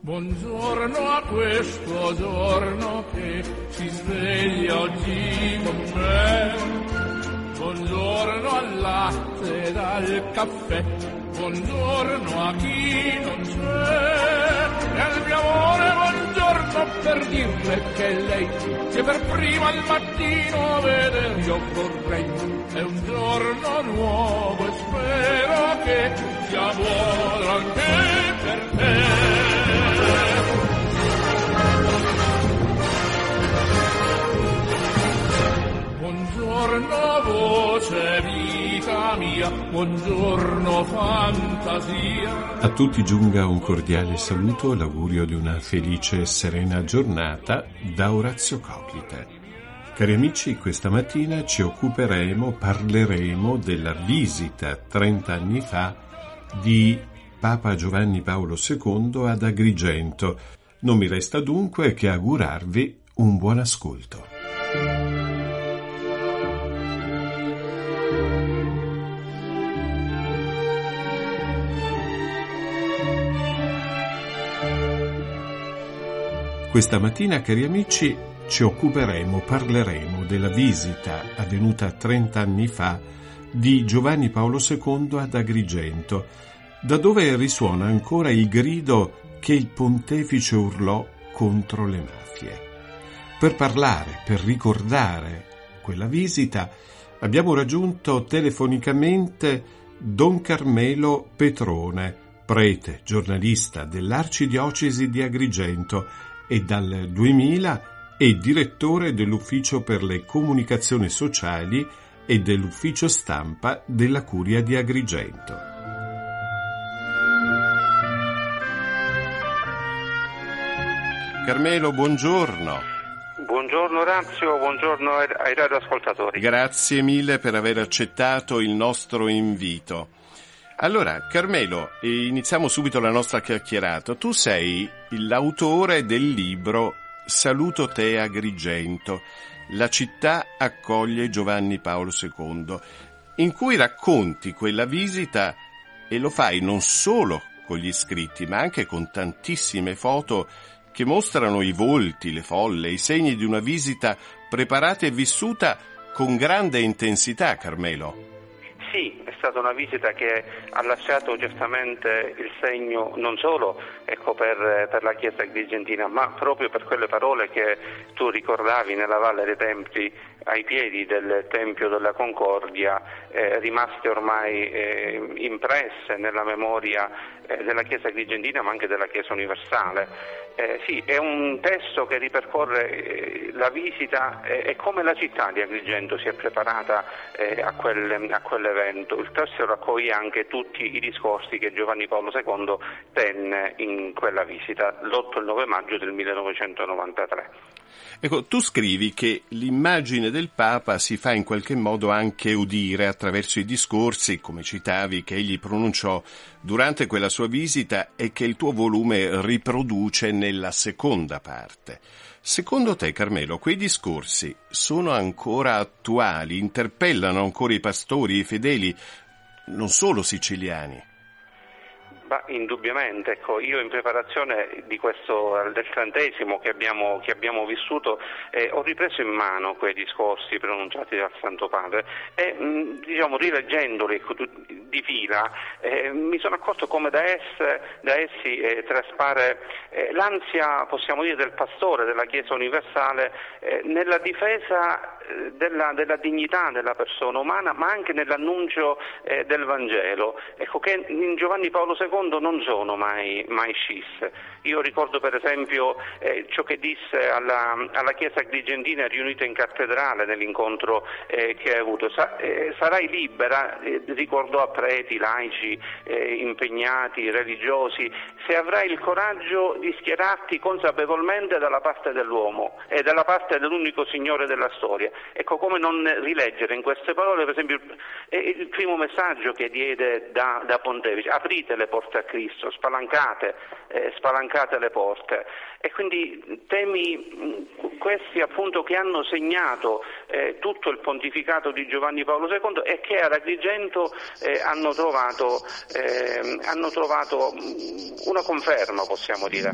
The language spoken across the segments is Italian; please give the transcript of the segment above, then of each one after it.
Buongiorno a questo giorno che si sveglia oggi con me. Buongiorno al latte ed al caffè. Buongiorno a chi non c'è. E al mio amore buongiorno per dirle che lei che per prima al mattino vedere io vorrei. È un giorno nuovo e spero che sia buono anche mia, buongiorno fantasia. A tutti giunga un cordiale saluto l'augurio di una felice e serena giornata da Orazio Coclite. Cari amici, questa mattina ci occuperemo, parleremo della visita 30 anni fa di Papa Giovanni Paolo II ad Agrigento. Non mi resta dunque che augurarvi un buon ascolto. Questa mattina, cari amici, ci occuperemo, parleremo della visita avvenuta 30 anni fa di Giovanni Paolo II ad Agrigento, da dove risuona ancora il grido che il pontefice urlò contro le mafie. Per parlare, per ricordare quella visita, abbiamo raggiunto telefonicamente Don Carmelo Petrone, prete, giornalista dell'Arcidiocesi di Agrigento e dal 2000 è direttore dell'Ufficio per le comunicazioni sociali e dell'Ufficio stampa della Curia di Agrigento. Carmelo, buongiorno. Buongiorno Orazio, buongiorno ai radioascoltatori. Grazie mille per aver accettato il nostro invito. Allora, Carmelo, iniziamo subito la nostra chiacchierata. Tu sei l'autore del libro Saluto te Agrigento. La città accoglie Giovanni Paolo II, in cui racconti quella visita e lo fai non solo con gli scritti, ma anche con tantissime foto che mostrano i volti, le folle, i segni di una visita preparata e vissuta con grande intensità, Carmelo. Sì, stata una visita che ha lasciato certamente il segno non solo ecco, per, per, la Chiesa agrigentina, ma proprio per quelle parole che tu ricordavi nella Valle dei Templi ai piedi del Tempio della Concordia, eh, rimaste ormai eh, impresse nella memoria eh, della Chiesa agrigentina ma anche della Chiesa universale. Eh, sì, è un testo che ripercorre eh, la visita e come la città di Agrigento si è preparata eh, a, quel, a, quell'evento. Il testo raccoglie anche tutti i discorsi che Giovanni Paolo II tenne in quella visita l'8 e il 9 maggio del 1993. Ecco, tu scrivi che l'immagine del Papa si fa in qualche modo anche udire attraverso i discorsi, come citavi, che egli pronunciò durante quella sua visita e che il tuo volume riproduce nella seconda parte. Secondo te, Carmelo, quei discorsi sono ancora attuali, interpellano ancora i pastori, i fedeli, non solo siciliani? Bah, indubbiamente, ecco, io in preparazione questo, del trentesimo che abbiamo, che abbiamo vissuto eh, ho ripreso in mano quei discorsi pronunciati dal Santo Padre e mh, diciamo, rileggendoli di fila eh, mi sono accorto come da, esse, da essi eh, traspare eh, l'ansia, possiamo dire, del pastore della Chiesa universale eh, nella difesa della, della, dignità della persona umana ma anche nell'annuncio del Vangelo. Ecco, che in Giovanni Paolo II non sono mai, mai scisse. Io ricordo per esempio eh, ciò che disse alla, alla, Chiesa Agrigentina riunita in cattedrale nell'incontro eh, che hai avuto. Sa, eh, sarai libera, eh, ricordò a preti, laici, eh, impegnati, religiosi, se avrai il coraggio di schierarti consapevolmente dalla parte dell'uomo e dalla parte dell'unico Signore della storia. Ecco, come non rileggere in queste parole, per esempio, il primo messaggio che diede da, da Pontefice, aprite le porte a Cristo, spalancate, eh, spalancate le porte. E quindi temi questi appunto che hanno segnato eh, tutto il pontificato di Giovanni Paolo II e che ad Agrigento eh, hanno trovato, eh, hanno trovato una conferma, possiamo dire.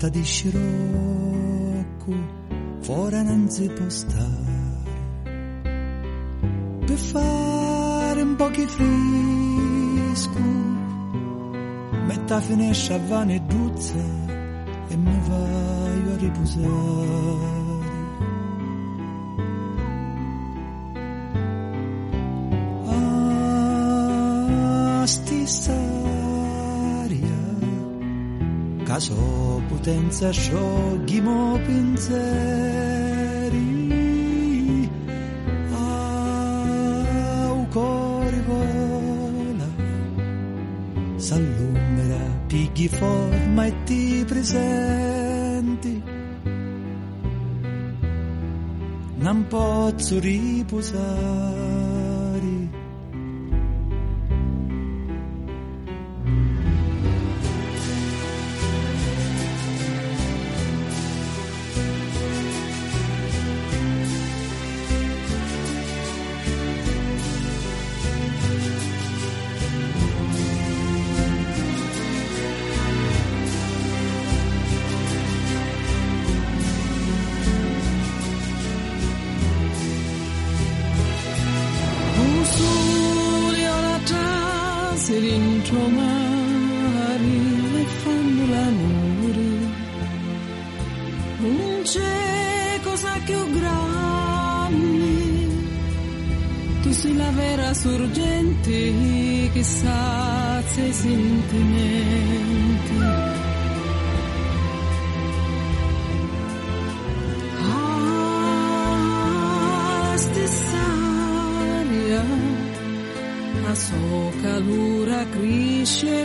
Giornata di scirocco fuori non si può stare per fare un po' di fresco metà finestra a vane e duzza e mi vai a riposare. Ah, stessa caso potenza scioglimo pensieri. Au cuore vola s'allumera pigli forma e ti presenti. Non posso riposare Tu sei la vera sorgente che sazia i sentimenti. Ah, stessa aria, la sua calura cresce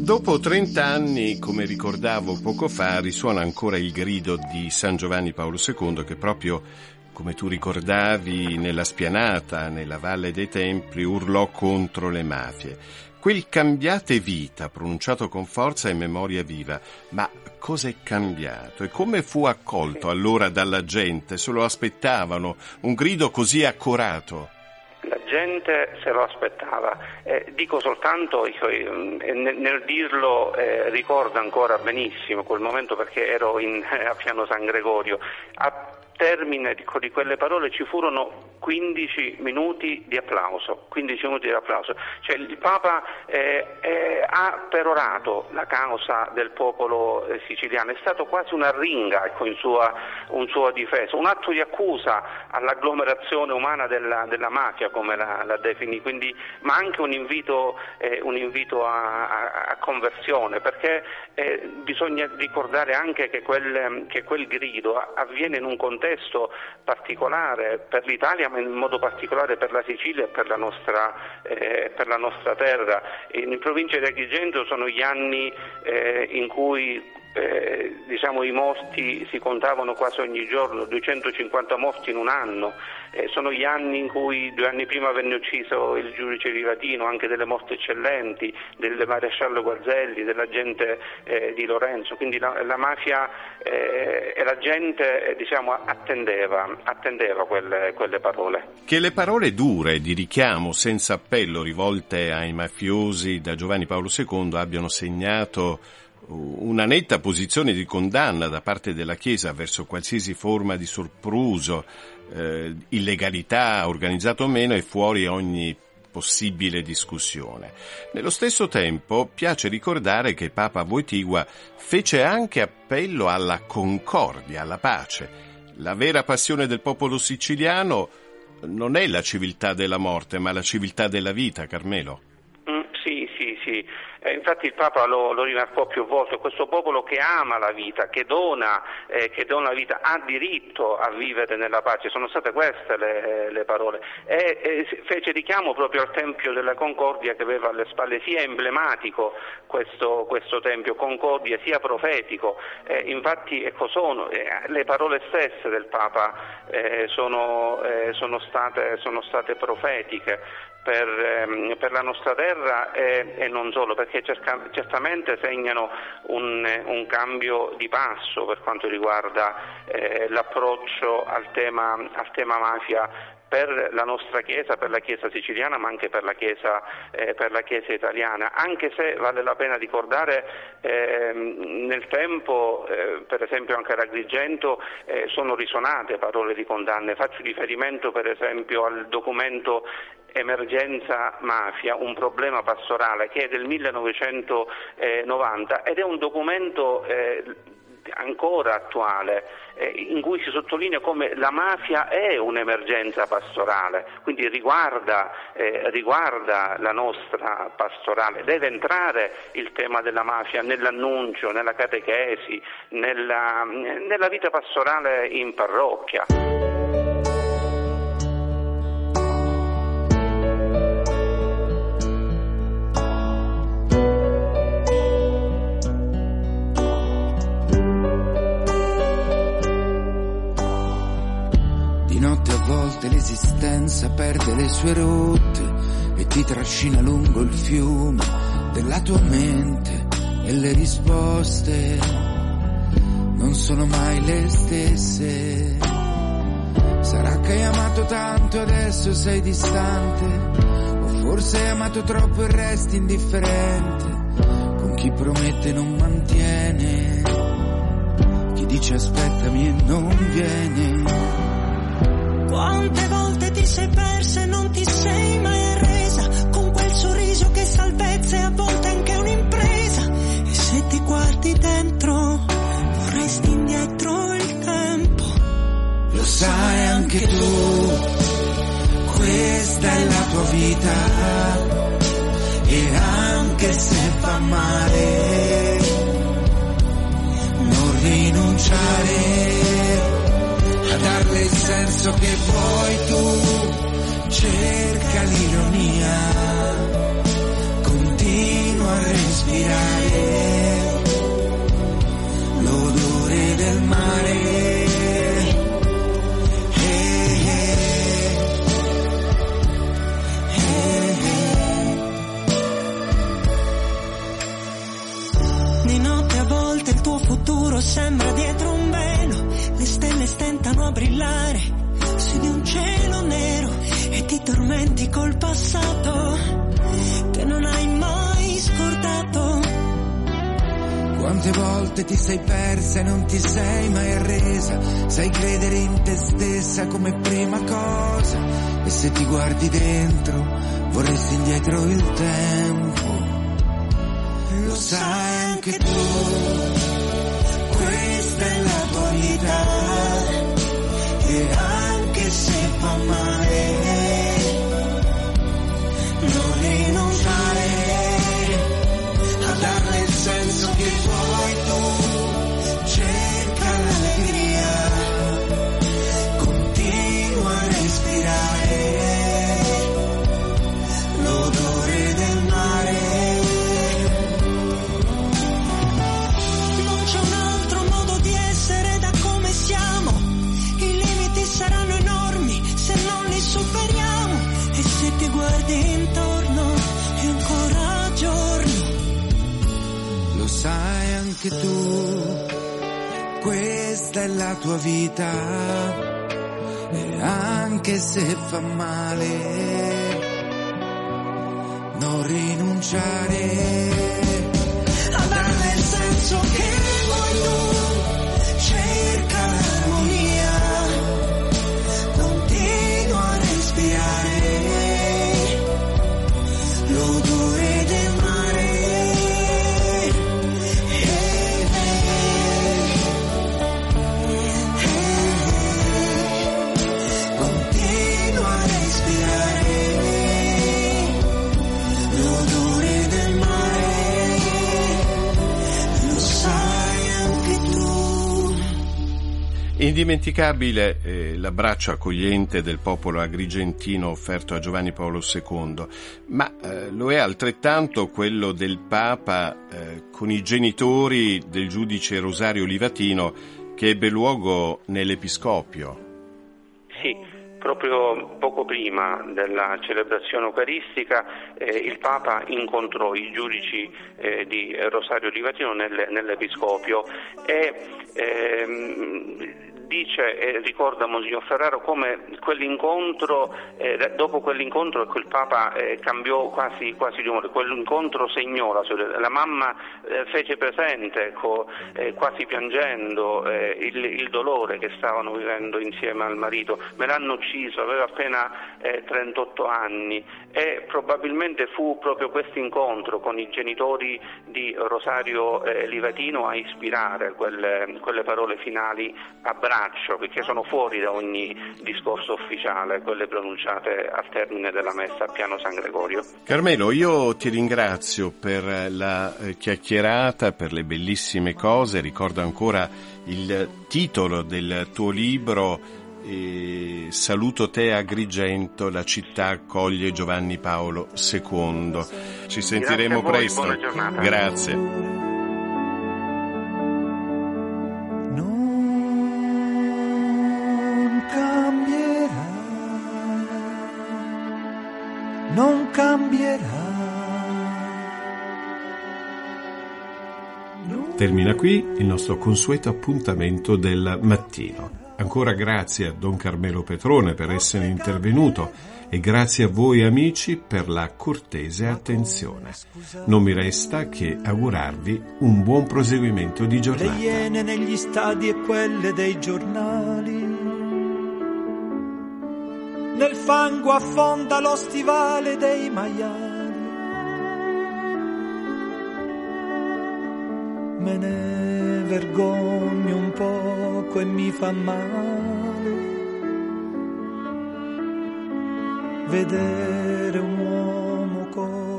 Dopo 30 anni, come ricordavo poco fa, risuona ancora il grido di San Giovanni Paolo II che proprio, come tu ricordavi, nella spianata, nella Valle dei Templi, urlò contro le mafie. Quel cambiate vita, pronunciato con forza e memoria viva, ma cosa è cambiato e come fu accolto allora dalla gente? Se lo aspettavano? Un grido così accorato? La gente se lo aspettava. Eh, dico soltanto, eh, nel, dirlo eh, ricordo ancora benissimo quel momento perché ero in, a Piano San Gregorio. A, termine di, quelle parole ci furono 15 minuti di applauso, 15 minuti di applauso. Cioè, il Papa eh, eh, ha perorato la causa del popolo eh, siciliano, è stato quasi una ringa ecco, in sua, un suo difesa, un atto di accusa all'agglomerazione umana della, della mafia, come la, la definì, quindi, ma anche un invito, eh, un invito a, a, a, conversione, perché eh, bisogna ricordare anche che quel, che quel grido avviene in un contesto contesto particolare per l'Italia, ma in modo particolare per la Sicilia e per la nostra, eh, per la nostra terra. In provincia di Agrigento sono gli anni eh, in cui eh, diciamo, i morti si contavano quasi ogni giorno, 250 morti in un anno, eh, sono gli anni in cui due anni prima venne ucciso il giudice Rivatino, anche delle morti eccellenti, del maresciallo Guazzelli, dell'agente eh, di Lorenzo, quindi la, la mafia eh, e la gente eh, diciamo, attendeva, attendeva quelle, quelle parole. Che le parole dure di richiamo senza appello rivolte ai mafiosi da Giovanni Paolo II abbiano segnato una netta posizione di condanna da parte della Chiesa verso qualsiasi forma di sorpruso, eh, illegalità, organizzato o meno, è fuori ogni possibile discussione. Nello stesso tempo piace ricordare che Papa Wojtyła fece anche appello alla concordia, alla pace. La vera passione del popolo siciliano non è la civiltà della morte, ma la civiltà della vita, Carmelo. Sì. Eh, infatti il Papa lo, lo, rimarcò più volte, questo popolo che ama la vita, che dona, eh, che dona la vita, ha diritto a vivere nella pace, sono state queste le, le parole. E, e, fece richiamo proprio al Tempio della Concordia che aveva alle spalle, sia emblematico questo, questo Tempio, Concordia, sia profetico. Eh, infatti ecco, sono, eh, le parole stesse del Papa eh, sono, eh, sono, state, sono state profetiche per, ehm, per la nostra terra e, e non solo, perché cerca, certamente segnano un, un, cambio di passo per quanto riguarda eh, l'approccio al tema, al tema mafia per la nostra Chiesa, per la Chiesa siciliana, ma anche per la Chiesa, eh, per la chiesa italiana, anche se vale la pena ricordare eh, nel tempo, eh, per esempio anche ad Agrigento, eh, sono risonate parole di condanne. Faccio riferimento per esempio al documento Emergenza Mafia, un problema pastorale che è del 1990 ed è un documento eh, ancora attuale, eh, in cui si sottolinea come la mafia è un'emergenza pastorale, quindi riguarda, eh, riguarda, la nostra pastorale, deve entrare il tema della mafia nell'annuncio, nella catechesi, nella, nella vita pastorale in parrocchia. Volte l'esistenza perde le sue rotte e ti trascina lungo il fiume della tua mente e le risposte non sono mai le stesse. Sarà che hai amato tanto e adesso sei distante, o forse hai amato troppo e resti indifferente, con chi promette non mantiene, chi dice aspettami e non viene. Quante volte sei persa e non ti sei mai arresa, con quel sorriso che salvezza e a volte anche un'impresa. E se ti guardi dentro, vorresti indietro il tempo. Lo sai anche tu, questa è la tua vita. E anche se fa male, non rinunciare darle il senso che vuoi tu, cerca l'ironia, continua a respirare l'odore del mare. Volte ti sei persa e non ti sei mai arresa, sai credere in te stessa come prima cosa. E se ti guardi dentro vorresti indietro il tempo. Lo sai anche tu, questa è la tua vita. E anche se fa male, ti guardi intorno è ancora giorno. Lo sai anche tu, questa è la tua vita e anche se fa male, non rinunciare A darle il senso che vuoi tu. Indimenticabile eh, l'abbraccio accogliente del popolo agrigentino offerto a Giovanni Paolo II, ma eh, lo è altrettanto quello del Papa eh, con i genitori del giudice Rosario Livatino che ebbe luogo nell'Episcopio. Sì, proprio poco prima della celebrazione eucaristica eh, il Papa incontrò i giudici eh, di Rosario Livatino nel- nell'Episcopio e ehm, dice e ricorda Monsignor Ferraro come quell'incontro, eh, dopo quell'incontro il Papa eh, cambiò quasi, quasi di umore, quell'incontro segnò la, sua- la mamma eh, fece presente, ecco, eh, quasi piangendo, eh, il, il dolore che stavano vivendo insieme al marito. Me l'hanno ucciso, aveva appena eh, 38 anni. E probabilmente fu proprio questo incontro con i genitori di Rosario eh, Livatino a ispirare quelle, quelle parole finali a braccio, perché sono fuori da ogni discorso ufficiale, quelle pronunciate al termine della messa a piano San Gregorio. Carmelo, io ti ringrazio per la eh, chiacchierata, per le bellissime cose, ricordo ancora il titolo del tuo libro, eh, Saluto te Agrigento, la città accoglie Giovanni Paolo II. Ci sentiremo a voi, presto. buona giornata. Grazie. Termina qui il nostro consueto appuntamento del mattino. Ancora grazie a Don Carmelo Petrone per essere intervenuto e grazie a voi amici per la cortese attenzione. Non mi resta che augurarvi un buon proseguimento di Le giornata. iene negli stadi e quelle dei giornali. Nel fango affonda lo stivale dei maiali. Me ne vergogno un poco e mi fa male. Vedere un uomo così